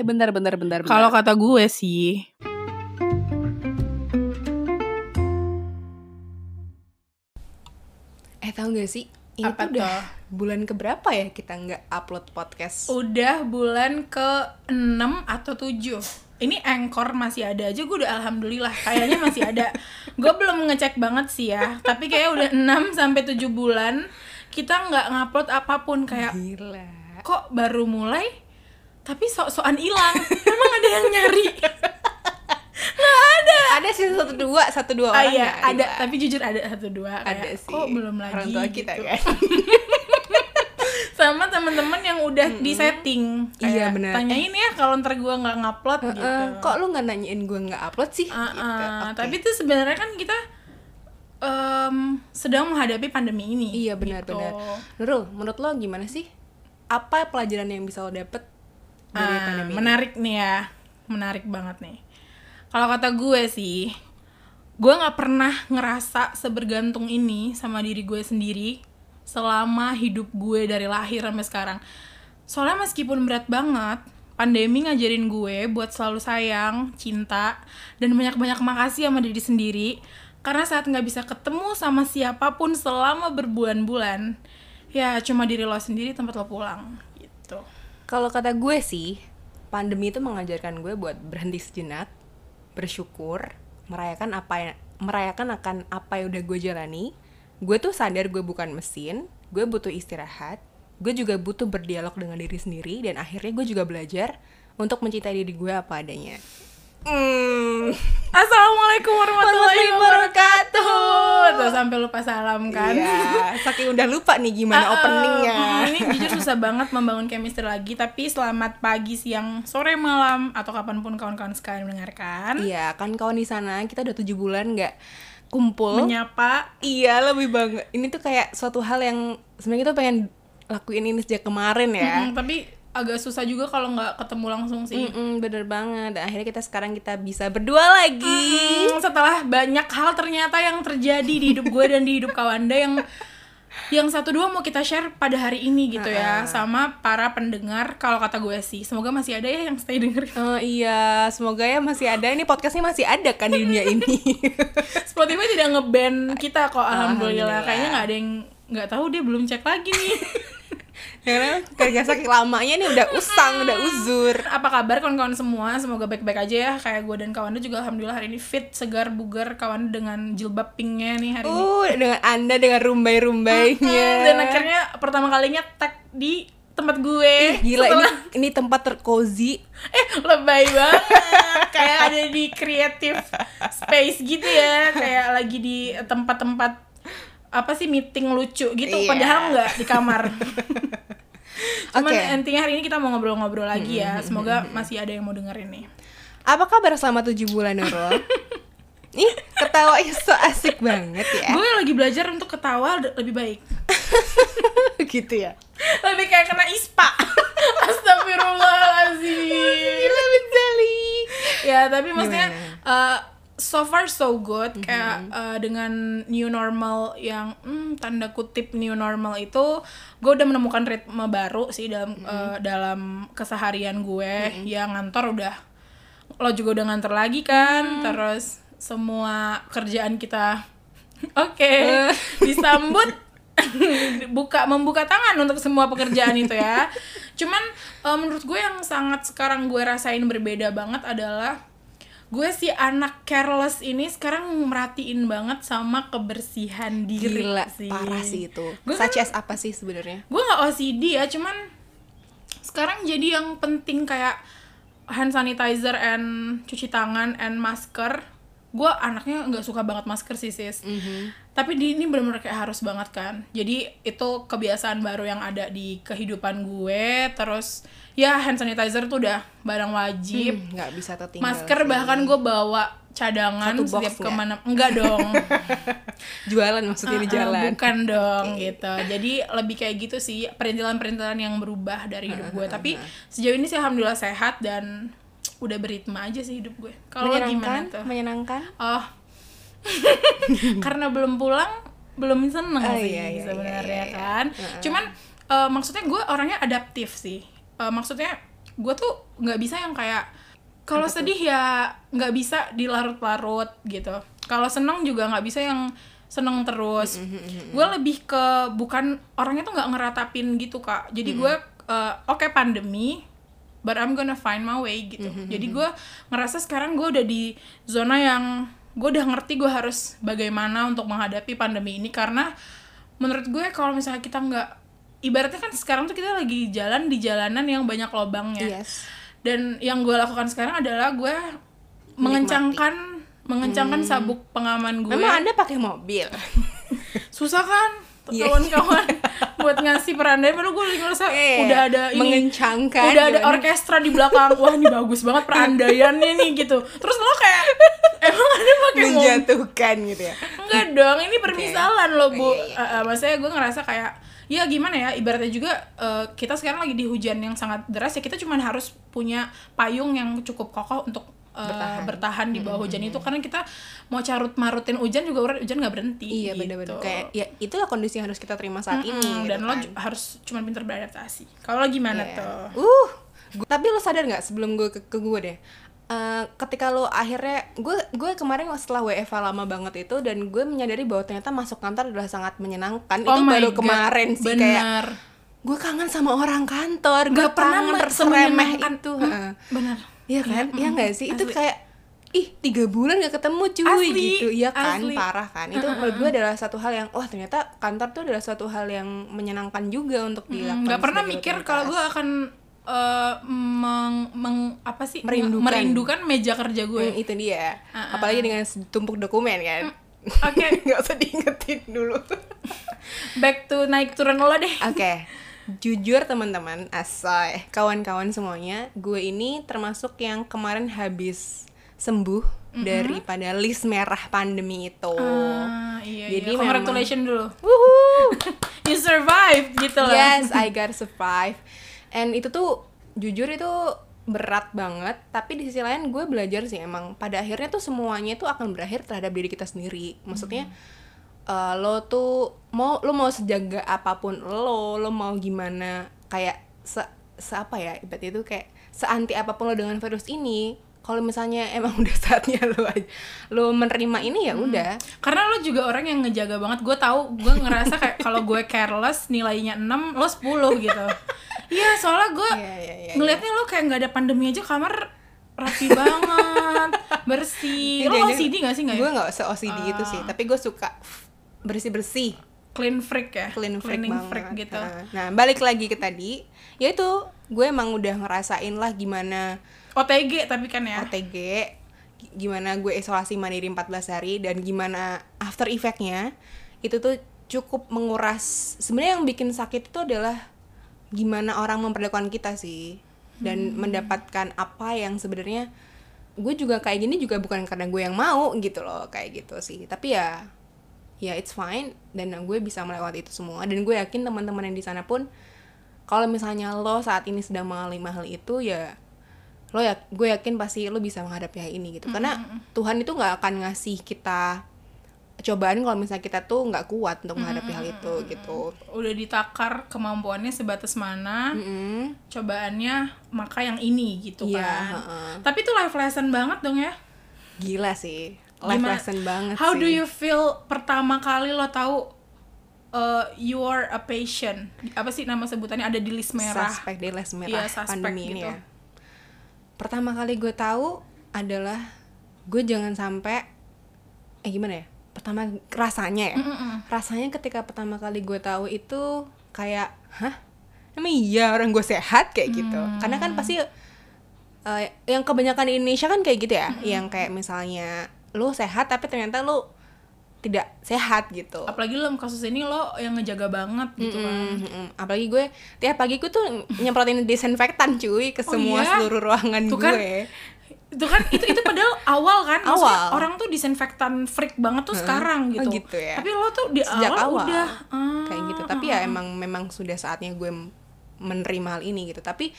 Eh bentar bentar bentar. bentar. Kalau kata gue sih, eh tahu gak sih? Ini Apa tuh udah bulan keberapa ya kita nggak upload podcast? udah bulan ke-6 atau 7 Ini Anchor masih ada aja, gue udah alhamdulillah kayaknya masih ada Gue belum ngecek banget sih ya, tapi kayak udah 6 sampai 7 bulan Kita nggak ngupload apa pun, kayak Gila. kok baru mulai tapi sok-sokan hilang Emang ada yang nyari? Nggak ada Ada sih satu dua satu dua Ah orang iya, nyari ada, lah. tapi jujur ada satu dua kayak, ada sih. Kok belum lagi Orang tua kita gitu. kan. sama teman-teman yang udah di setting Iya, Kayak, bener. tanyain ya kalau ntar gue nggak ngupload gitu Eh, kok lu nggak nanyain gue nggak upload sih? Ah, Gitu. ah. Oke. tapi tuh sebenarnya kan kita em, sedang menghadapi pandemi ini Iya benar-benar. gitu. Nurul, menurut lo gimana sih? Apa pelajaran yang bisa lo dapet dari Ah, pandemi? ini? menarik nih ya menarik banget nih kalau kata gue sih gue nggak pernah ngerasa sebergantung ini sama diri gue sendiri selama hidup gue dari lahir sampai sekarang soalnya meskipun berat banget pandemi ngajarin gue buat selalu sayang cinta dan banyak-banyak makasih sama diri sendiri karena saat nggak bisa ketemu sama siapa pun selama berbulan-bulan ya cuma diri lo sendiri tempat lo pulang Kalau kata gue sih, pandemi itu mengajarkan gue buat berhenti sejenak, bersyukur, merayakan apa yang merayakan akan apa yang udah gue jalani. Gue tuh sadar gue bukan mesin, gue butuh istirahat. Gue juga butuh berdialog dengan diri sendiri dan akhirnya gue juga belajar untuk mencintai diri gue apa adanya. Hmm. Assalamualaikum warahmatullahi wabarakatuh. Tuh sampai lupa salam kan. Iya, saking udah lupa nih gimana ah, openingnya. hmm, Ini jujur susah banget membangun chemistry lagi. Tapi selamat pagi, siang, sore, malam atau kapan pun kawan-kawan sekalian mendengarkan. Iya, kan kawan di sana kita udah tujuh bulan nggak kumpul. Menyapa. Iya lebih banget. Ini tuh kayak suatu hal yang sebenarnya kita pengen lakuin ini sejak kemarin ya. Mm, tapi agak susah juga kalau nggak ketemu langsung sih. Mm-mm, bener banget. Dan akhirnya kita sekarang kita bisa berdua lagi. Hmm, setelah banyak hal ternyata yang terjadi di hidup gue dan di hidup Kawanda yang yang satu dua mau kita share pada hari ini gitu ya sama para pendengar kalau kata gue sih semoga masih ada ya yang stay denger Oh iya, semoga ya masih ada. Ini podcastnya masih ada kan di dunia ini. Spotify tidak ngeban kita kok Alhamdulillah. alhamdulillah, kayaknya nggak ada yang nggak tahu dia belum cek lagi nih Karena karena saking lamanya nih udah usang, udah uzur. apa kabar kawan-kawan semua? Semoga baik-baik aja ya. Kayak gue dan Kawanda juga alhamdulillah hari ini fit segar bugar. Kawanda dengan jilbab pinknya nih hari ini. Uh, dengan Anda dengan rumbai-rumbainya. dan akhirnya pertama kalinya tag di tempat gue. Ih, gila setelah- ini ini tempat tercozy. eh lebay banget. Kayak ada di creative space gitu ya. Kayak lagi di tempat-tempat apa sih meeting lucu gitu Iya. padahal nggak di kamar cuman Oke. intinya hari ini kita mau ngobrol-ngobrol lagi ya semoga masih ada yang mau denger ini Apa kabar selama tujuh bulan Nurul? Ih, ketawanya so asik banget ya. gue lagi belajar untuk ketawa lebih baik gitu ya. lebih kayak kena ispa astagfirullahaladzim Gila ya tapi maksudnya uh, so far so good. Kayak uh, dengan new normal yang hmm, tanda kutip new normal itu gue udah menemukan ritme baru sih dalam uh, dalam keseharian gue. Yang ngantor udah lo juga udah ngantor lagi kan? Terus semua kerjaan kita oke disambut buka membuka tangan untuk semua pekerjaan itu ya. Cuman eh, menurut gue yang sangat sekarang gue rasain berbeda banget adalah gue si anak careless ini sekarang merhatiin banget sama kebersihan diri Gila, sih. parah sih itu. Gue Such as apa sih sebenarnya? gue nggak OCD ya cuman sekarang jadi yang penting kayak hand sanitizer and cuci tangan and masker gue anaknya nggak suka banget masker sih sis tapi di ini benar-benar kayak harus banget kan jadi itu kebiasaan baru yang ada di kehidupan gue terus ya hand sanitizer tuh udah barang wajib Hmm, nggak bisa tertinggal. masker sih. bahkan gue bawa cadangan Satu box setiap nggak? ke mana enggak dong jualan maksudnya di Uh-uh, jalan. bukan dong gitu jadi lebih kayak gitu sih perintilan-perintilan yang berubah dari hidup gue tapi sejauh ini sih alhamdulillah sehat dan udah beritme aja sih hidup gue. Kalau gimana tuh? Menyenangkan. oh. Karena belum pulang belum seneng Oh, sih iya, iya, sebenarnya iya, iya. kan. Cuman eh, maksudnya gue orangnya adaptif sih. Eh, maksudnya gue tuh nggak bisa yang kayak kalau sedih ya nggak bisa dilarut-larut gitu. Kalau seneng juga nggak bisa yang seneng terus. Gue lebih ke bukan orangnya tuh nggak ngeratapin gitu kak. Jadi gue uh, oke pandemi but I'm gonna find my way gitu. Jadi gue ngerasa sekarang gue udah di zona yang gue udah ngerti gue harus bagaimana untuk menghadapi pandemi ini. Karena menurut gue kalau misalnya kita nggak ibaratnya kan sekarang tuh kita lagi jalan di jalanan yang banyak lubangnya Yes. dan yang gue lakukan sekarang adalah gue mengencangkan mengencangkan sabuk pengaman gue Memang Anda pakai mobil? susah kan Iya. kawan-kawan buat ngasih perandai padahal gue lagi ngerasa Iya, udah ada ini mengencangkan udah ada gimana? orkestra di belakang wah ini bagus banget perandaiannya nih gitu terus lo kayak emang ada pakai Menjatuhkan gitu ya. enggak dong ini permisalan loh bu Oh, iya, eh, maksudnya gue ngerasa kayak ya gimana ya ibaratnya juga eh, kita sekarang lagi di hujan yang sangat deras ya kita cuma harus punya payung yang cukup kokoh untuk eh, Bertahan. bertahan. di bawah hujan itu karena kita mau carut marutin hujan juga hujan nggak berhenti Iya gitu. bener-bener Kayak ya itulah kondisi yang harus kita terima saat ini Mm, gitu dan lo kan. harus cuma pinter beradaptasi kalau lo gimana Iya. tuh Uh, gua- tapi lo sadar nggak sebelum gue ke, ke gue deh, eh, ketika lo akhirnya gue gue kemarin setelah WFH lama banget itu dan gue menyadari bahwa ternyata masuk kantor adalah sangat menyenangkan. Oh itu baru God, kemarin sih kayak bener gue kangen sama orang kantor. Gue Nggak pernah kangen semenyenangkan. itu. Hmm, heeh. bener Iya kan? Iya nggak sih? Itu asli. kayak ih tiga bulan gak ketemu cuy Asli, gitu. Iya kan? Asli. parah kan? Itu menurut gue adalah satu hal yang wah ternyata kantor tuh adalah suatu hal yang menyenangkan juga untuk dilakukan nggak pernah mikir kalau gue akan eh, meng, meng- apa sih? Merindukan. merindukan meja kerja gue Hmm, itu dia. Ah, apalagi dengan tumpuk dokumen kan? Oke. Nggak usah diingetin dulu. Oke back to naik turun lo deh jujur teman-teman asai kawan-kawan semuanya gue ini termasuk yang kemarin habis sembuh daripada list merah pandemi itu. Ah, iya, Jadi iya. congratulations dulu. You survive gitu loh. Yes I got survive and itu tuh jujur itu berat banget. Tapi di sisi lain gue belajar sih emang pada akhirnya tuh semuanya itu akan berakhir terhadap diri kita sendiri. Maksudnya eh, lo tuh mau lo mau sejaga apa pun lo lo mau gimana kayak se, se apa ya ibaratnya itu kayak seanti apa pun lo dengan virus ini kalau misalnya emang udah saatnya lo lo menerima ini ya udah. Karena lo juga orang yang ngejaga banget gue tahu gue ngerasa kayak kalau gue careless nilainya 6 lo 10 gitu. Iya soalnya gue Iya, iya, iya, ngelihatnya lo kayak nggak ada pandemi aja kamar rapi banget bersih. Lo Jangan-jangan OCD gak sih nggak ya? gue nggak se OCD itu sih tapi gue suka bersih bersih clean freak ya? Clean freak Cleaning banget. freak gitu. Nah, balik lagi ke tadi yaitu gue emang udah ngerasain lah gimana OTG tapi kan ya? OTG gi- gimana gue isolasi mandiri 14 hari dan gimana after effectnya itu tuh cukup menguras. Sebenarnya yang bikin sakit itu adalah gimana orang memperlakukan kita sih dan mendapatkan apa yang sebenarnya gue juga kayak gini juga bukan karena gue yang mau gitu loh kayak gitu sih. Tapi ya ya it's fine. Dan gue bisa melewati itu semua. Dan gue yakin teman-teman yang di sana pun kalau misalnya lo saat ini sedang mengalami hal itu ya lo ya gue yakin pasti lo bisa menghadapi hal ini gitu. Karena Tuhan itu nggak akan ngasih kita cobaan kalau misalnya kita tuh nggak kuat untuk menghadapi hal itu gitu. Udah ditakar kemampuannya sebatas mana Mm-mm. cobaannya maka yang ini gitu Iya, kan. heeh. tapi itu life lesson banget dong ya. Gila sih life Gimana- lesson banget how sih. do you feel pertama kali lo tahu uh, you are a patient? Apa sih nama sebutannya? Ada di list merah. Suspek di list merah Iya, suspek pandemi ini gitu. ya. Pertama kali gue tahu adalah gue jangan sampai eh gimana ya? Pertama rasanya ya. Rasanya ketika pertama kali gue tahu itu kayak hah? Emang iya orang gue sehat? Kayak gitu. Hmm. karena kan pasti eh, yang kebanyakan di Indonesia kan kayak gitu ya. Yang kayak misalnya lu sehat tapi ternyata lu tidak sehat gitu apalagi dalam kasus ini lo yang ngejaga banget gitu kan Mm, mm, mm. apalagi gue tiap pagi gue tuh nyemprotin disinfektan cuy ke Oh semua iya? seluruh ruangan Tuh kan, gue itu kan itu itu padahal awal kan maksudnya Awal. orang tuh disinfektan freak banget tuh sekarang Oh, gitu. gitu ya. tapi lo tuh di sejak awal, awal, udah ah, kayak gitu tapi ya emang memang sudah saatnya gue menerima hal ini gitu tapi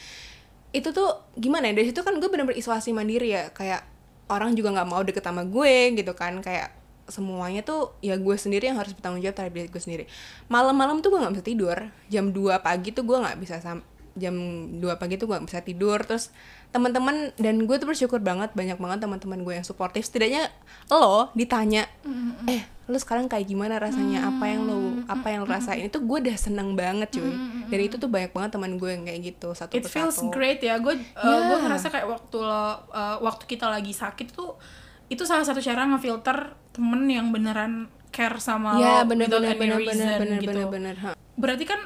itu tuh gimana ya dari situ kan gue bener-bener isolasi mandiri ya kayak orang juga nggak mau deket sama gue gitu kan. Kayak semuanya tuh ya gue sendiri yang harus bertanggung jawab terhadap diri gue sendiri. Malam-malam tuh gue nggak bisa tidur. Jam 2 pagi tuh gue nggak bisa sam jam 2 pagi tuh gue gak bisa tidur. Terus teman-teman dan gue tuh bersyukur banget banyak banget teman-teman gue yang suportif. Setidaknya lo ditanya eh lo sekarang kayak gimana rasanya? Apa yang lo apa yang lo rasain? Itu gue udah seneng banget cuy dan itu tuh banyak banget teman gue yang kayak gitu satu It feels persatu great ya. Gue Yeah. gue ngerasa kayak waktu lo uh, waktu kita lagi sakit tuh itu salah satu cara ngefilter temen yang beneran care sama ya lo bener without bener any bener reason bener bener gitu. bener bener ha. Berarti kan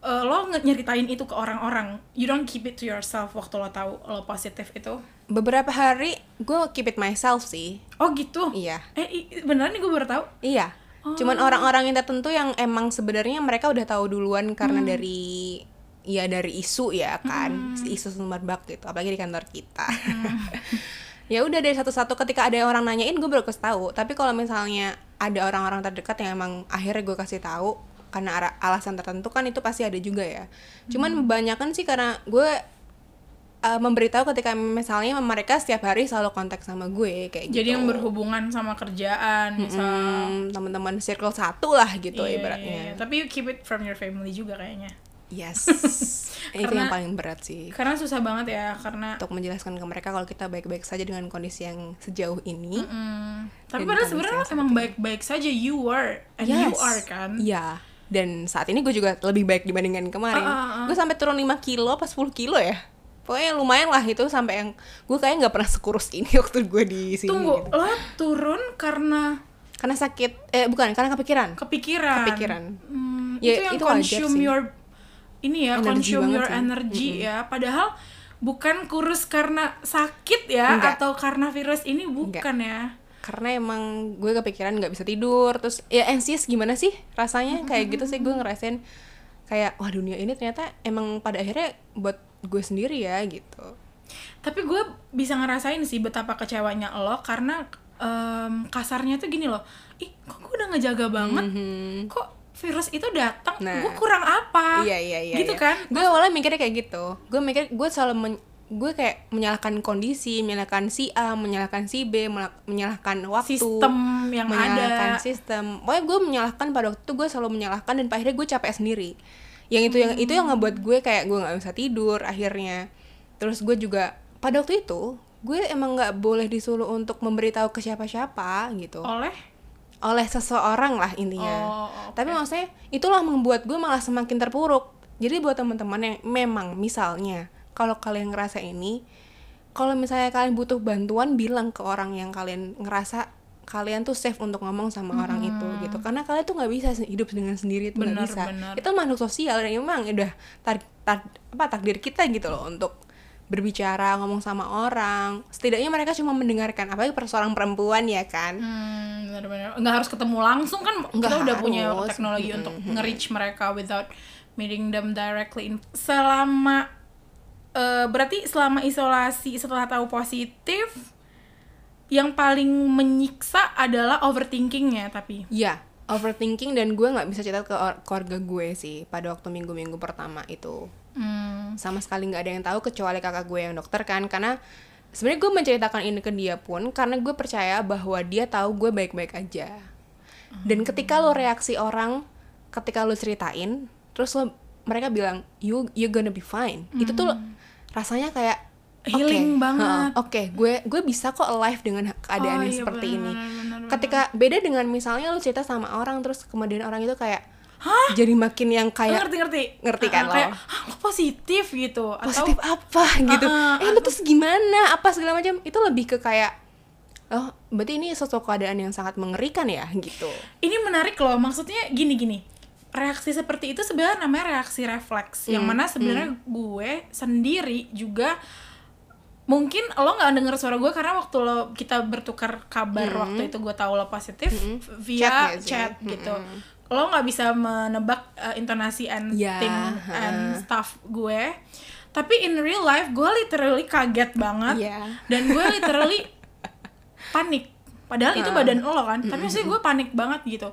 uh, lo nyeritain itu ke orang-orang. You don't keep it to yourself waktu lo tahu lo positif itu. beberapa hari gue keep it myself sih Oh gitu. iya Eh beneran nih gue baru tahu. Iya. Cuman orang-orang yang tertentu yang emang sebenarnya mereka udah tahu duluan karena Hmm. dari ya dari isu ya kan, isu sumber bak gitu, apalagi di kantor kita. Hmm. ya udah dari satu-satu ketika ada orang nanyain gue baru kasih tahu. Tapi kalau misalnya ada orang-orang terdekat yang emang akhirnya gue kasih tahu karena alasan tertentu kan itu pasti ada juga ya. Cuman Hmm. kebanyakan sih karena gue uh, memberitahu ketika misalnya mereka setiap hari selalu kontak sama gue kayak gitu. Jadi yang berhubungan sama kerjaan, misal Hmm, teman-teman circle satu lah gitu Iya, ibaratnya. iya, iya. Tapi you keep it from your family juga kayaknya. Yes. itu Karena- yang paling berat sih. Karena susah banget ya, karena Untuk menjelaskan ke mereka kalau kita baik-baik saja dengan kondisi yang sejauh ini. Mm, tapi padahal sebenarnya emang baik-baik saja you were and you Yes. are kan. Iya. Dan saat ini gue juga lebih baik dibandingkan kemarin. Ah, ah, ah. Gue sampai turun 5 kilo apa 10 kilo ya. Pokoknya lumayan lah itu sampai yang gue kayaknya nggak pernah sekurus ini waktu gue di sini. Tunggu, gitu. lo turun karena Karena sakit eh bukan, karena kepikiran. kepikiran. Kepikiran. Hmm, Ya, itu yang itu consume your ini ya, Energi consume your sih. energy ya. Padahal bukan kurus karena sakit ya Enggak. atau karena virus ini bukan ya. karena emang gue kepikiran nggak bisa tidur terus ya anxious gimana sih rasanya kayak gitu sih gue ngerasain kayak wah dunia ini ternyata emang pada akhirnya buat gue sendiri ya gitu Tapi gue bisa ngerasain sih betapa kecewanya lo karena em, kasarnya tuh gini loh. Ih, kok gue udah ngejaga banget? Kok virus itu datang? Nah. gue kurang apa? iya iya iya Gitu iya. kan? gue awalnya mikirnya kayak gitu gue mikir gue selalu men- gue kayak menyalahkan kondisi menyalahkan si A menyalahkan si B menyalahkan waktu Sistem yang menyalahkan ada. sistem pokoknya gue menyalahkan pada waktu itu gue selalu menyalahkan dan akhirnya gue capek sendiri yang itu yang itu yang ngebuat gue kayak gue nggak bisa tidur akhirnya terus gue juga pada waktu itu gue emang nggak boleh disuruh untuk memberitahu ke siapa-siapa gitu Oleh oleh seseorang lah intinya. Oh, oke. Tapi maksudnya itulah membuat gue malah semakin terpuruk. Jadi buat teman-teman yang memang misalnya kalau kalian ngerasa ini, kalau misalnya kalian butuh bantuan bilang ke orang yang kalian ngerasa kalian tuh safe untuk ngomong sama orang itu gitu. Karena kalian tuh nggak bisa hidup dengan sendiri itu nggak bisa. benar. Itu makhluk sosial dan memang udah tar- tar- apa takdir kita gitu loh untuk berbicara ngomong sama orang setidaknya mereka cuma mendengarkan apalagi seorang perempuan ya kan Hmm, benar-benar nggak harus ketemu langsung kan Nggak kita udah punya harus. teknologi untuk nge-reach mereka without meeting them directly. Selama eh, berarti selama isolasi setelah tahu positif yang paling menyiksa adalah overthinkingnya tapi? Iya, overthinking dan gue nggak bisa cerita ke keluarga gue sih pada waktu minggu-minggu pertama itu. hmm, Sama sekali nggak ada yang tahu kecuali kakak gue yang dokter kan, karena sebenarnya gue menceritakan ini ke dia pun karena gue percaya bahwa dia tahu gue baik-baik aja. Dan ketika lo reaksi orang, ketika lo ceritain, terus lo mereka bilang you you gonna be fine, itu tuh rasanya kayak Healing banget. heeh, Oke, gue gue bisa kok alive dengan keadaan Oh, yang iya, seperti benar, ini. benar, benar. Ketika beda dengan misalnya lu cerita sama orang terus kemudian orang itu kayak jadi makin yang kayak ngerti ngerti ngerti kan lo? kayak "Hah, lo positif gitu positif atau apa gitu. Uh-uh, eh lu terus gimana? Apa segala macam. Itu lebih ke kayak oh, berarti ini suatu keadaan yang sangat mengerikan ya gitu. ini menarik loh maksudnya gini gini reaksi seperti itu sebenarnya namanya reaksi refleks yang Hmm, mana sebenarnya gue sendiri juga mungkin lo nggak denger suara gue karena waktu lo kita bertukar kabar waktu itu gue tahu lo positif via Hmm. Chat sih? chat gitu. Lo nggak bisa menebak uh, intonasi and Ya, thing and stuff gue. Tapi in real life gue literally kaget banget Iya. dan gue literally panik. Padahal itu badan lo kan tapi maksudnya gue panik banget gitu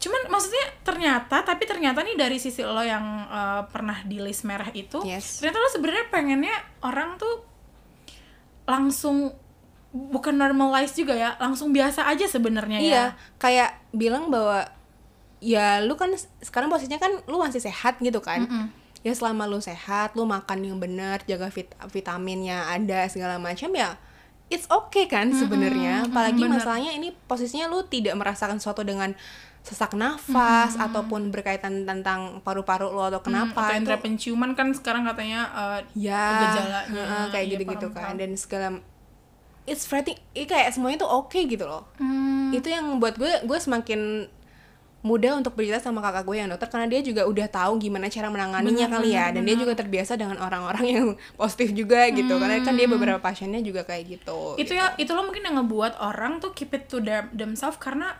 cuman maksudnya ternyata tapi ternyata nih dari sisi lo yang uh, pernah di list merah itu Yes. ternyata lo sebenarnya pengennya orang tuh langsung bukan normalize juga ya langsung biasa aja sebenarnya ya Iya, kayak bilang bahwa ya lu kan sekarang posisinya kan lu masih sehat gitu kan. ya selama lu sehat lu makan yang benar jaga vit vitaminnya ada segala macam ya it's okay kan sebenarnya apalagi bener. masalahnya ini posisinya lu tidak merasakan sesuatu dengan sesak nafas ataupun berkaitan tentang paru-paru lo atau kenapa atau itu indera penciuman kan sekarang katanya eh, ya gejalanya. heeh, kayak Iya, gitu-gitu paham, kan. dan segala it's ini kayak semuanya tuh oke gitu loh. Hmm, itu yang buat gue gue semakin mudah untuk bercerita sama kakak gue yang dokter karena dia juga udah tahu gimana cara menanganinya Benar, kali ya. benar, dan dia juga terbiasa dengan orang-orang yang positif juga gitu. Karena kan dia beberapa pasiennya juga kayak gitu itu ya itu lo mungkin yang ngebuat orang tuh keep it to them, themselves karena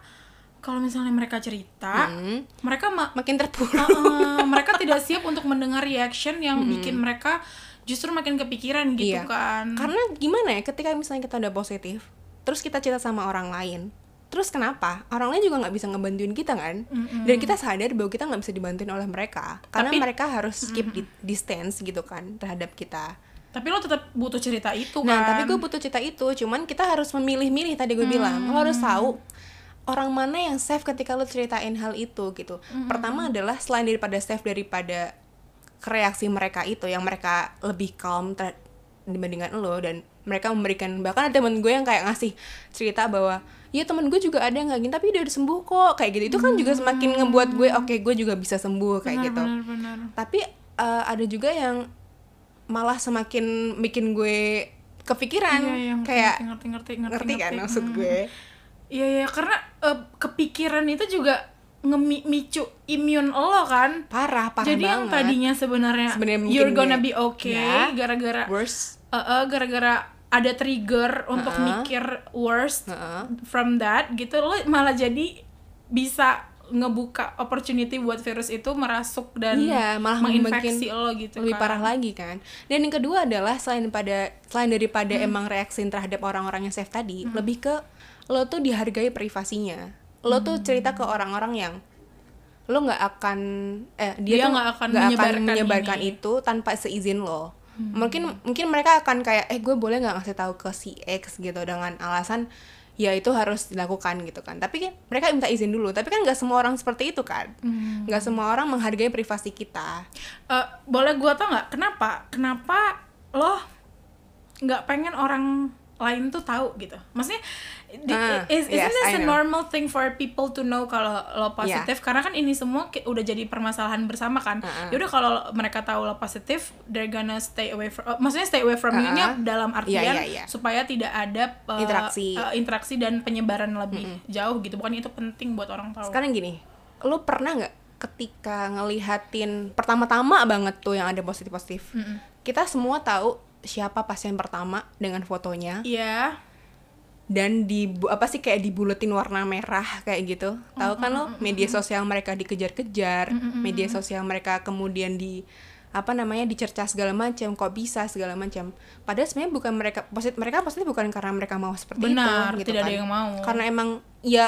kalau misalnya mereka cerita Hmm. mereka ma- makin terpuruk. Uh, uh, mereka tidak siap untuk mendengar reaction yang bikin mereka justru makin kepikiran gitu Iya. kan. Karena gimana ya ketika misalnya kita udah positif terus kita cerita sama orang lain terus kenapa? Orang lain juga nggak bisa ngebantuin kita kan? Dan kita sadar bahwa kita nggak bisa dibantuin oleh mereka karena Tapi- mereka harus keep di- distance gitu kan terhadap kita. Tapi lo tetap butuh cerita itu Nah, kan? tapi gue butuh cerita itu, cuman kita harus memilih-milih tadi gue bilang. Lo harus tahu orang mana yang safe ketika lo ceritain hal itu gitu. Pertama adalah selain daripada safe daripada reaksi mereka itu yang mereka lebih calm ter- dibandingkan lo dan mereka memberikan bahkan ada temen gue yang kayak ngasih cerita bahwa ya temen gue juga ada yang kayak gini tapi dia udah sembuh kok. Kayak gitu. Itu kan juga semakin ngebuat gue oke gue juga bisa sembuh kayak gitu. benar-benar tapi eh, ada juga yang malah semakin bikin gue kepikiran. Iya, yang kayak ngerti ngerti ngerti ngerti kan maksud gue Iya ya karena eh, kepikiran itu juga ngemicu imun lo kan. parah parah Jadi yang banget tadinya sebenarnya you're gonna be okay Ya. gara-gara worse eh, eh, gara-gara ada trigger untuk Heeh. mikir worst Heeh. from that gitu lo malah jadi bisa ngebuka opportunity buat virus itu merasuk dan Iya, malah menginfeksi lo gitu lebih kan. parah lagi kan dan yang kedua adalah selain pada selain daripada Hmm. emang reaksi terhadap orang-orang yang safe tadi lebih ke lo tuh dihargai privasinya lo Hmm. tuh cerita ke orang-orang yang lo nggak akan eh Dia dia, tuh nggak akan nggak menyebarkan menyebarkan ini. Hmm. itu tanpa seizin lo mungkin mungkin mereka akan kayak eh gue boleh nggak ngasih tahu ke si X gitu dengan alasan ya itu harus dilakukan gitu kan tapi kan mereka minta izin dulu tapi kan nggak semua orang seperti itu kan Hmm. nggak semua orang menghargai privasi kita Eh, boleh gua tau nggak kenapa kenapa lo nggak pengen orang lain tuh tahu gitu. Maksudnya di, Ah, is, isn't yes, this a normal thing for people to know kalau lo positif? Karena kan ini semua udah jadi permasalahan bersama kan. Ah, ah. yaudah kalau mereka tahu lo positif they're gonna stay away from eh, maksudnya stay away from Ah, you-nya ah. dalam artian Iya, iya, iya. supaya tidak ada eh, Interaksi. eh, interaksi dan penyebaran lebih jauh gitu. Bukan itu penting buat orang tahu. Sekarang gini lo pernah nggak ketika ngelihatin pertama-tama banget tuh yang ada positif positif kita semua tahu siapa pasien pertama dengan fotonya. Iya. Dan di apa sih kayak dibuletin warna merah kayak gitu. Tahu kan lo media sosial mereka dikejar-kejar media sosial mereka kemudian di apa namanya dicerca segala macam kok bisa segala macam. Padahal sebenarnya bukan mereka positif mereka positif bukan karena mereka mau seperti Benar, itu gitu tidak ada kan. yang mau. karena emang ya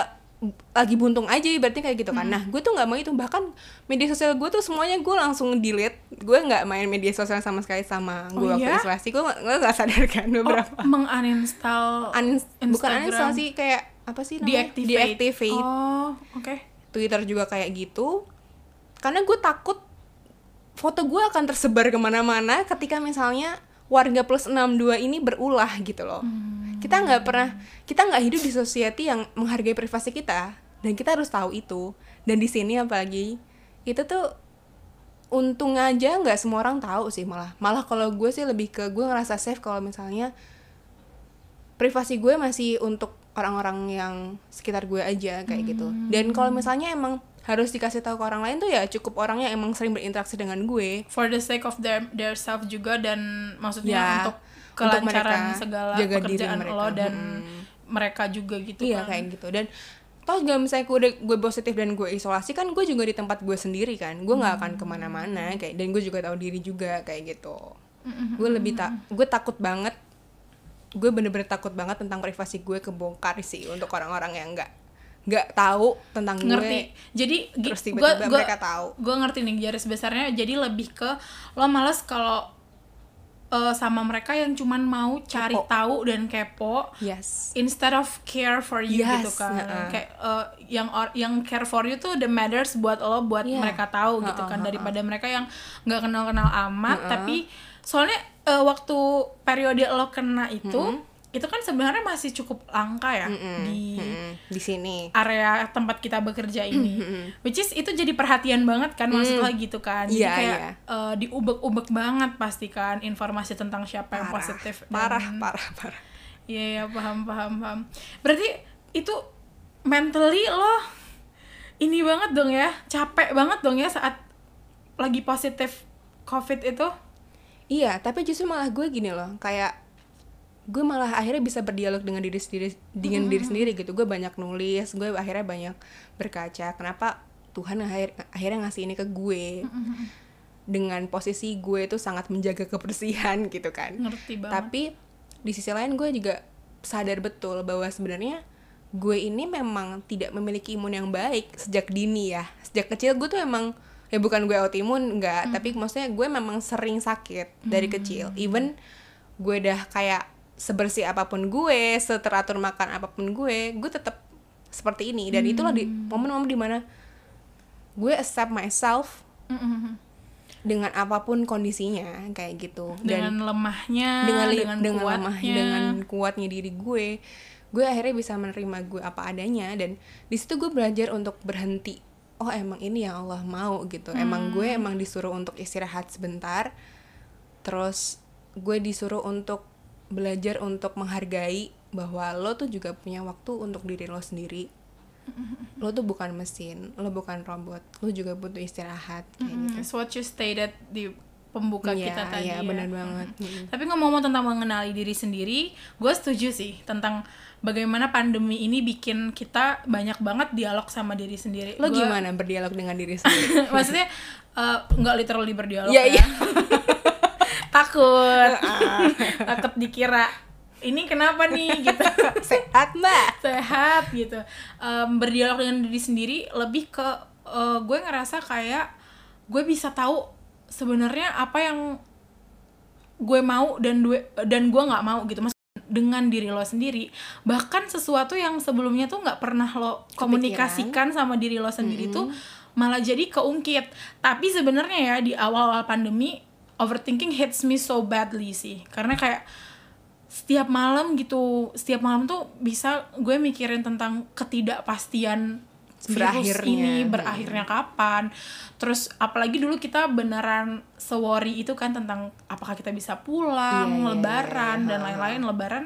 lagi buntung aja berarti kayak gitu kan. Nah gue tuh nggak mau itu. Bahkan media sosial gue tuh semuanya gue langsung delete. Gue nggak main media sosial sama sekali sama gue Oh, waktu iya? isolasi. Gue gue nggak sadar kan beberapa. oh, menguninstall Unin- bukan uninstall sih kayak apa sih namanya? Deactivate. deactivate. Oh, oke. Twitter juga kayak gitu. Karena gue takut foto gue akan tersebar ke mana-mana ketika misalnya warga plus 62 ini berulah gitu loh. Kita nggak pernah kita nggak hidup di society yang menghargai privasi kita. Dan kita harus tahu itu. Dan di sini apalagi itu tuh untung aja nggak semua orang tahu sih malah. Malah kalau gue sih lebih ke gue ngerasa safe kalau misalnya privasi gue masih untuk orang-orang yang sekitar gue aja kayak gitu. Dan kalau misalnya emang harus dikasih tahu ke orang lain tuh ya cukup orang yang emang sering berinteraksi dengan gue For the sake of their their self juga dan maksudnya Ya, untuk untuk kelancaran mereka segala jaga pekerjaan mereka. lo dan Hmm. mereka juga gitu iya kan. kayak gitu dan toh juga misalnya gue, udah- gue positif dan gue isolasi kan gue juga di tempat gue sendiri kan gue nggak akan ke mana-mana kayak dan gue juga tahu diri juga kayak gitu gue lebih tak gue takut banget gue bener-bener takut banget tentang privasi gue kebongkar sih untuk orang-orang yang nggak nggak tahu tentang ngerti. Gue jadi terus tiba-tiba gua- mereka tahu. gue ngerti nih garis besarnya. Jadi lebih ke lo males kalau eh, sama mereka yang cuman mau cari Kepo. tahu dan kepo yes. instead of care for you Yes, gitu kan. heeh. kayak eh, yang or- yang care for you tuh the matters buat lo buat Iya. mereka tahu gitu Heeh, kan. heeh. daripada mereka yang nggak kenal kenal amat tapi soalnya eh, waktu periode lo kena itu itu kan sebenarnya masih cukup langka ya di Mm, di sini. area tempat kita bekerja ini. Which is itu jadi perhatian banget kan maksudnya gitu kan. Jadi Iya, kayak iya. eh, diubek-ubek banget pasti kan informasi tentang siapa yang parah positif dan- parah parah parah. Iya, iya, paham, paham, paham. Berarti itu mentally lo ini banget dong ya, capek banget dong ya saat lagi positif COVID itu. Iya, tapi justru malah gue gini loh, kayak gue malah akhirnya bisa berdialog dengan diri sendiri dengan diri sendiri gitu. Gue banyak nulis, gue akhirnya banyak berkaca. Kenapa Tuhan akhir, akhirnya ngasih ini ke gue? Dengan posisi gue itu sangat menjaga kebersihan gitu kan. Ngerti banget. Tapi di sisi lain gue juga sadar betul bahwa sebenarnya gue ini memang tidak memiliki imun yang baik sejak dini ya. Sejak kecil gue tuh emang ya bukan gue autoimun enggak, tapi maksudnya gue memang sering sakit dari kecil. Even gue udah kayak sebersih apa pun gue, seteratur makan apa pun gue, gue tetap seperti ini. Dan itulah di momen-momen di mana gue accept myself Mm-mm. dengan apa pun kondisinya kayak gitu. Dan dengan lemahnya, dengan li- dengan, dengan kuatnya. lemah dengan kuatnya diri gue gue akhirnya bisa menerima gue apa adanya. Dan di situ gue belajar untuk berhenti. Oh emang ini yang Allah mau gitu. Emang gue emang disuruh untuk istirahat sebentar terus gue disuruh untuk belajar untuk menghargai bahwa lo tuh juga punya waktu untuk diri lo sendiri lo tuh bukan mesin lo bukan robot lo juga butuh istirahat kayak Mm, gitu it's what you stated di pembuka Iya, kita tadi iya, ya. benar banget. Mm. Tapi ngomong-ngomong tentang mengenali diri sendiri, gue setuju sih tentang bagaimana pandemi ini bikin kita banyak banget dialog sama diri sendiri. lo Gua- gimana berdialog dengan diri sendiri maksudnya eh, nggak literally berdialog Iya, ya iya. takut. Takut dikira ini kenapa nih? Gitu. Sehat mbak. Sehat gitu. Em, berdialog dengan diri sendiri lebih ke eh, gue ngerasa kayak gue bisa tahu sebenarnya apa yang gue mau dan gue dan gue nggak mau gitu. Maksudnya dengan diri lo sendiri bahkan sesuatu yang sebelumnya tuh nggak pernah lo komunikasikan sama diri lo sendiri tuh malah jadi keungkit. Tapi sebenarnya ya di awal-awal pandemi overthinking hits me so badly sih. Karena kayak setiap malam gitu setiap malam tuh bisa gue mikirin tentang ketidakpastian virus ini berakhirnya kapan. Terus apalagi dulu kita beneran sewori itu kan tentang apakah kita bisa pulang Iya, iya, lebaran iya, dan iya. lain-lain. Lebaran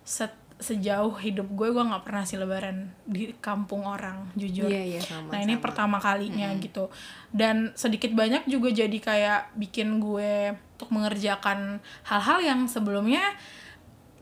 se- sejauh hidup gue gue nggak pernah sih lebaran di kampung orang jujur. Iya, iya, sama, nah ini sama. pertama kalinya gitu. Dan sedikit banyak juga jadi kayak bikin gue untuk mengerjakan hal-hal yang sebelumnya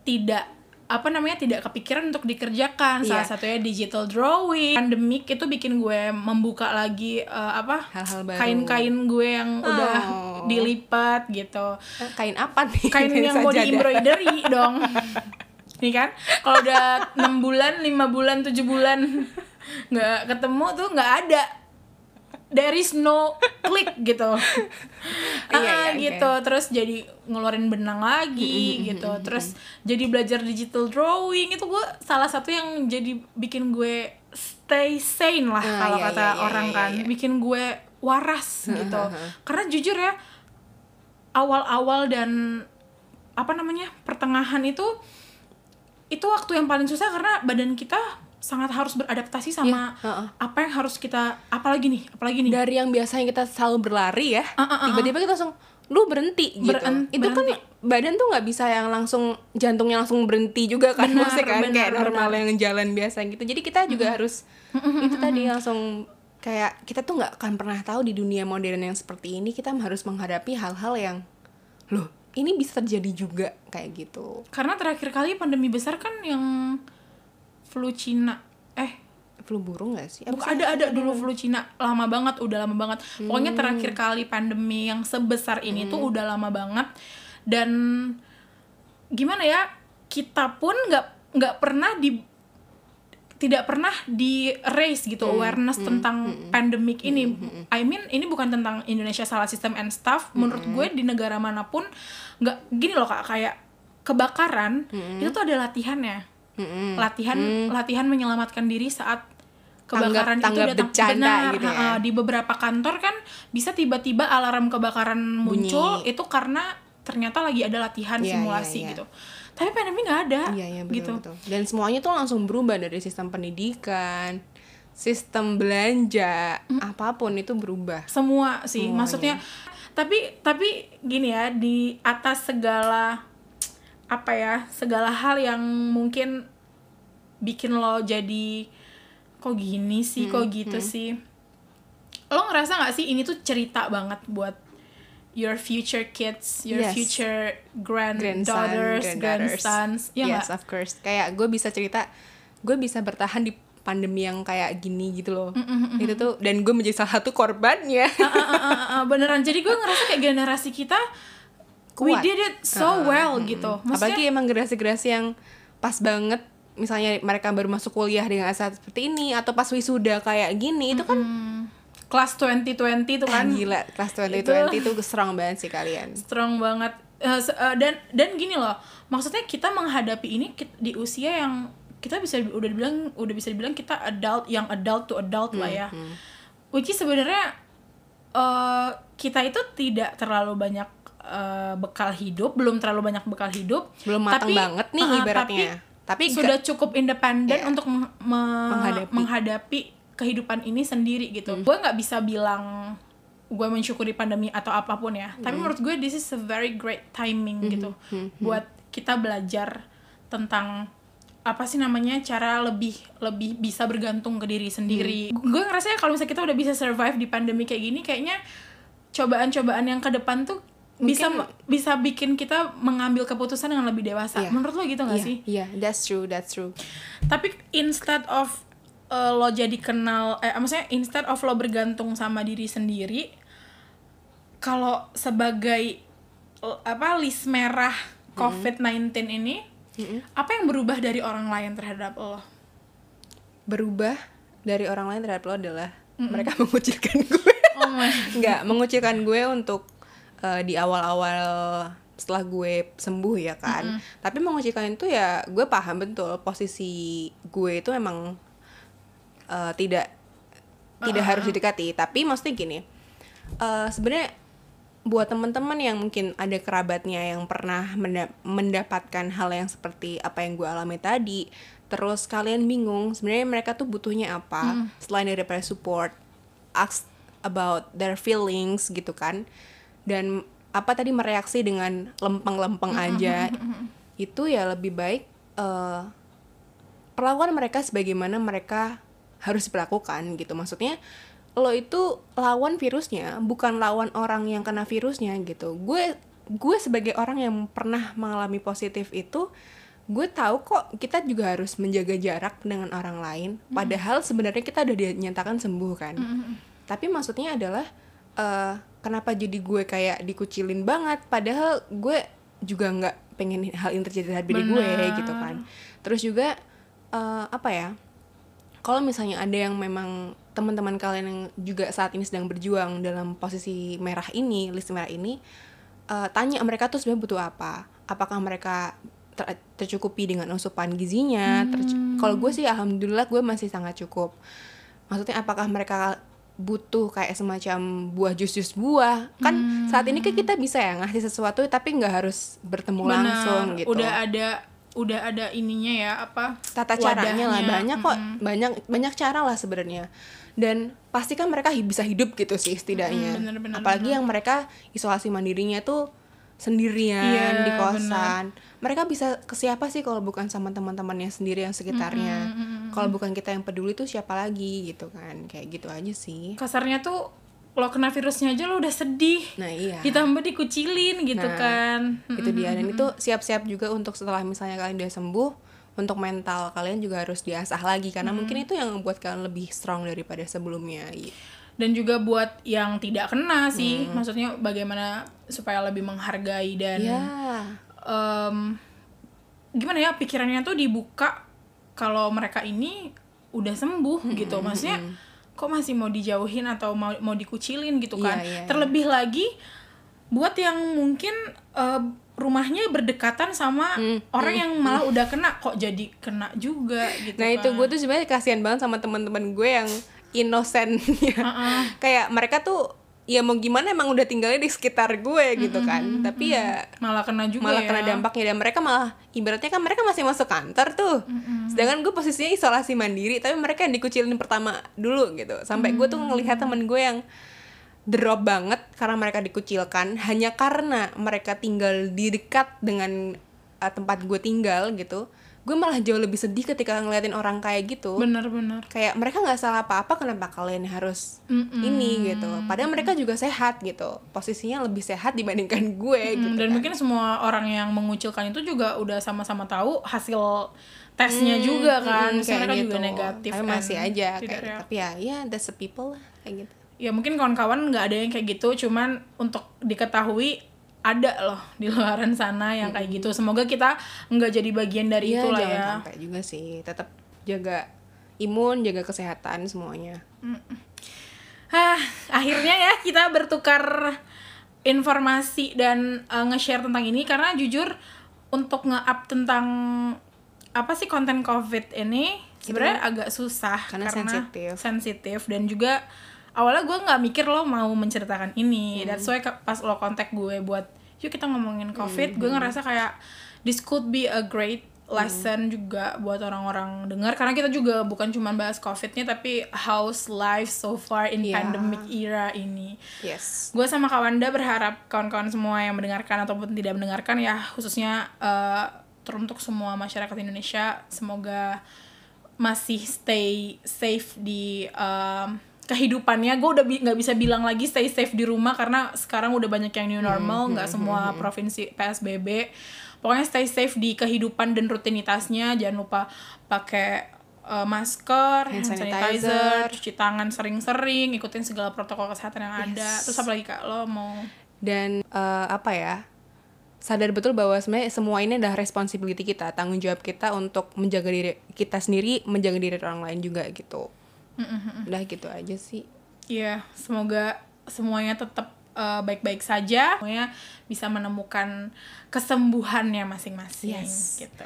tidak apa namanya tidak kepikiran untuk dikerjakan. Salah Iya. satunya digital drawing. Pandemik itu bikin gue membuka lagi eh, apa kain-kain gue yang udah Oh. dilipat gitu. Eh, kain apa nih? Kain yang mau di embroidery dong nih kan? Kalau udah enam bulan lima bulan tujuh bulan nggak ketemu tuh nggak ada. There is no click gitu. Iya, Ah, iya, gitu. Terus jadi ngeluarin benang lagi gitu. terus jadi belajar digital drawing. Itu gue salah satu yang jadi bikin gue stay sane lah Ah, kalau iya, kata iya, iya, orang iya, kan. iya. bikin gue waras gitu. karena jujur ya awal-awal dan apa namanya pertengahan itu itu waktu yang paling susah karena badan kita sangat harus beradaptasi sama Iya, heeh. apa yang harus kita apalagi nih apalagi nih. Dari yang biasanya kita selalu berlari ya Ah, ah, ah, tiba-tiba kita langsung lu berhenti gitu. Beren- itu kan badan tuh nggak bisa yang langsung jantungnya langsung berhenti juga kan Benar, maksudnya kan benar, kayak normal benar. yang jalan biasa gitu. Jadi kita juga harus itu tadi langsung kayak kita tuh nggak akan pernah tahu di dunia modern yang seperti ini kita harus menghadapi hal-hal yang loh ini bisa terjadi juga kayak gitu. Karena terakhir kali pandemi besar kan yang flu Cina eh flu burung gak sih? Bukan sih? ada ada dulu flu Cina lama banget udah lama banget. Pokoknya terakhir kali pandemi yang sebesar ini tuh udah lama banget. Dan gimana ya kita pun nggak nggak pernah di tidak pernah di raise gitu Hmm, awareness tentang pandemic ini. I mean ini bukan tentang Indonesia salah sistem and stuff. Menurut Hmm. gue di negara mana pun nggak gini loh kak kayak kebakaran Hmm. itu tuh ada latihannya. Mm-mm. Latihan latihan menyelamatkan diri saat kebakaran Tanggap- itu tanggap datang bencana benar. gitu ya. di beberapa kantor kan bisa tiba-tiba alarm kebakaran muncul itu karena ternyata lagi ada latihan Iya, simulasi iya, iya. gitu. Tapi pandemi nggak ada Iya, iya, betul, gitu. betul. Dan semuanya tuh langsung berubah dari sistem pendidikan, sistem belanja, apa pun itu berubah. semua sih Semuanya. maksudnya tapi tapi gini ya di atas segala apa ya segala hal yang mungkin bikin lo jadi kok gini sih Hmm, kok gitu sih lo ngerasa nggak sih ini tuh cerita banget buat your future kids your Yes. future Grandson, granddaughters granddaughters. grandsons ya yes, nggak of course. Kayak gue bisa cerita, gue bisa bertahan di pandemi yang kayak gini gitu loh. Itu tuh dan gue menjadi salah satu korbannya. Ah, ah, ah, ah, beneran jadi gue ngerasa kayak generasi kita we Kuat. did it so well gitu maksudnya Apalagi emang generasi-generasi yang pas banget misalnya mereka baru masuk kuliah dengan saat seperti ini atau pas wisuda kayak gini itu kan kelas 2020 tuh ah, kan gila kelas 2020 itu strong banget sih kalian. strong banget se- eh, dan dan gini loh maksudnya kita menghadapi ini di usia yang kita bisa udah dibilang udah bisa dibilang kita adult yang adult to adult lah ya which is sebenarnya eh, kita itu tidak terlalu banyak eh, bekal hidup belum terlalu banyak bekal hidup Belum matang banget nih ah, ibaratnya. tapi, Tapi sudah cukup independen Iya. untuk me- Menghadapi. menghadapi kehidupan ini sendiri gitu. Gue nggak bisa bilang gue mensyukuri pandemi atau apa pun ya. Tapi menurut gue this is a very great timing gitu buat kita belajar tentang apa sih namanya cara lebih lebih bisa bergantung ke diri sendiri. Gue ngerasa kalau misalnya kita udah bisa survive di pandemi kayak gini kayaknya cobaan-cobaan yang ke depan tuh bisa bisa bikin kita mengambil keputusan yang lebih dewasa. Iya. menurut lo gitu gak Iya, sih? Iya, that's true, that's true. tapi instead of uh, lo jadi kenal eh maksudnya instead of lo bergantung sama diri sendiri kalau sebagai uh, apa list merah COVID-19 ini apa yang berubah dari orang lain terhadap lo? Berubah dari orang lain terhadap lo adalah mereka mengucilkan gue. oh my mengucilkan gue untuk eh, di awal-awal setelah gue sembuh ya kan. Tapi mengucilkan itu ya gue paham betul. Posisi gue itu emang eh, tidak tidak harus didekati. Tapi maksudnya gini, eh, sebenarnya buat teman-teman yang mungkin ada kerabatnya yang pernah menda- mendapatkan hal yang seperti apa yang gue alami tadi, terus kalian bingung sebenarnya mereka tuh butuhnya apa selain daripada support, ask about their feelings gitu kan, dan apa tadi mereaksi dengan lempeng-lempeng aja, itu ya lebih baik eh, perlakuan mereka sebagaimana mereka harus diperlakukan gitu. Maksudnya lo itu lawan virusnya bukan lawan orang yang kena virusnya gitu. Gue gue sebagai orang yang pernah mengalami positif itu gue tahu kok kita juga harus menjaga jarak dengan orang lain. Padahal sebenarnya kita udah dinyatakan sembuh kan? Tapi maksudnya adalah eh, kenapa jadi gue kayak dikucilin banget? Padahal gue juga nggak pengen hal ini terjadi terhadap diri gue gitu kan. Terus juga eh, apa ya kalau misalnya ada yang memang teman-teman kalian yang juga saat ini sedang berjuang dalam posisi merah ini list merah ini eh, tanya mereka tuh sebenarnya butuh apa. Apakah mereka ter- tercukupi dengan asupan gizinya? Tercu- kalau gue sih alhamdulillah gue masih sangat cukup. Maksudnya apakah mereka butuh kayak semacam buah jus-jus buah? Kan saat ini kan kita bisa ya ngasih sesuatu tapi nggak harus bertemu Benar, langsung gitu. Udah ada udah ada ininya ya apa tata caranya lah banyak kok banyak banyak cara lah sebenarnya. Dan pasti kan mereka bisa hidup gitu sih setidaknya. Mm, bener, bener, apalagi yang mereka isolasi mandirinya tuh sendirian Iya, di kosan. Mereka bisa ke siapa sih kalau bukan sama teman-temannya sendiri yang sekitarnya? Kalau bukan kita yang peduli tuh siapa lagi gitu kan? Kayak gitu aja sih. Kasarnya tuh lo kena virusnya aja lo udah sedih. Nah iya. Ditambah dikucilin gitu Nah, kan. itu dia. Dan itu siap-siap juga untuk setelah misalnya kalian udah sembuh untuk mental kalian juga harus diasah lagi. Karena mungkin itu yang membuat kalian lebih strong daripada sebelumnya gitu. dan juga buat yang tidak kena sih. Maksudnya bagaimana supaya lebih menghargai dan ya em, gimana ya pikirannya tuh dibuka kalau mereka ini udah sembuh gitu. Maksudnya kok masih mau dijauhin atau mau mau dikucilin gitu kan Iya, iya, iya. terlebih lagi buat yang mungkin eh, rumahnya berdekatan sama orang yang malah udah kena kok jadi kena juga gitu Nah itu kan. gue tuh sebenarnya kasihan banget sama teman-teman gue yang innocent ya. Kayak mereka tuh ya mau gimana emang udah tinggalnya di sekitar gue gitu kan. Tapi ya malah kena juga malah ya. kena dampaknya dan mereka malah ibaratnya kan mereka masih masuk kantor tuh. Sedangkan gue posisinya isolasi mandiri tapi mereka yang dikucilin pertama dulu gitu. Sampai gue tuh ngelihat temen gue yang drop banget karena mereka dikucilkan hanya karena mereka tinggal di dekat dengan uh, tempat gue tinggal gitu. Gue malah jauh lebih sedih ketika ngeliatin orang kayak gitu. Bener-bener kayak mereka nggak salah apa-apa kenapa kalian harus ini gitu. Padahal mereka juga sehat gitu. Posisinya lebih sehat dibandingkan gue Hmm, gitu dan kan. mungkin semua orang yang mengucilkan itu juga udah sama-sama tahu hasil tesnya juga kan. Hmm, kayak mereka gitu. juga negatif tapi masih aja tidak kayak real. tapi ya ya that's the people lah kayak gitu. Ya mungkin kawan-kawan nggak ada yang kayak gitu cuman untuk diketahui ada loh di luaran sana yang kayak gitu. Semoga kita nggak jadi bagian dari Iya, itulah jangan ya. sampai juga sih. Tetap jaga imun jaga kesehatan semuanya. Hah, akhirnya ya kita bertukar informasi dan uh, nge-share tentang ini karena jujur untuk nge-up tentang apa sih konten COVID ini sebenarnya agak susah Karena sensitif. sensitif dan juga awalnya gue nggak mikir lo mau menceritakan ini. Dan that's why ke- pas lo kontak gue buat yuk kita ngomongin COVID gue ngerasa kayak this could be a great lesson juga buat orang-orang dengar. Karena kita juga bukan cuma bahas COVID-nya tapi how's life so far in Iya. pandemic era ini. yes. Gue sama Kawanda berharap kawan-kawan semua yang mendengarkan ataupun tidak mendengarkan ya khususnya eh, teruntuk semua masyarakat Indonesia semoga masih stay safe di em, kehidupannya. Gue udah bi- nggak bisa bilang lagi stay safe di rumah karena sekarang udah banyak yang new normal, nggak semua provinsi PSBB. Pokoknya stay safe di kehidupan dan rutinitasnya. Jangan lupa pakai eh, masker, hand Hand sanitizer, sanitizer. cuci tangan sering-sering, ikutin segala protokol kesehatan yang ada. Terus apa lagi kak lo mau? dan eh, apa ya sadar betul bahwa sebenarnya semua ini adalah responsibility kita tanggung jawab kita untuk menjaga diri kita sendiri menjaga diri orang lain juga gitu udah gitu aja sih Iya, semoga semuanya tetap eh, baik-baik saja, semuanya bisa menemukan kesembuhannya masing-masing Yes. gitu.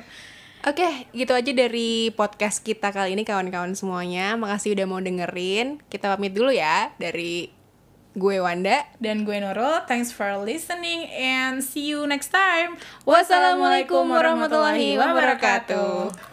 Oke, gitu aja dari podcast kita kali ini kawan-kawan semuanya. Makasih udah mau dengerin. Kita pamit dulu ya dari gue Wanda. Dan gue Nurul, thanks for listening and see you next time. Wassalamualaikum warahmatullahi wabarakatuh.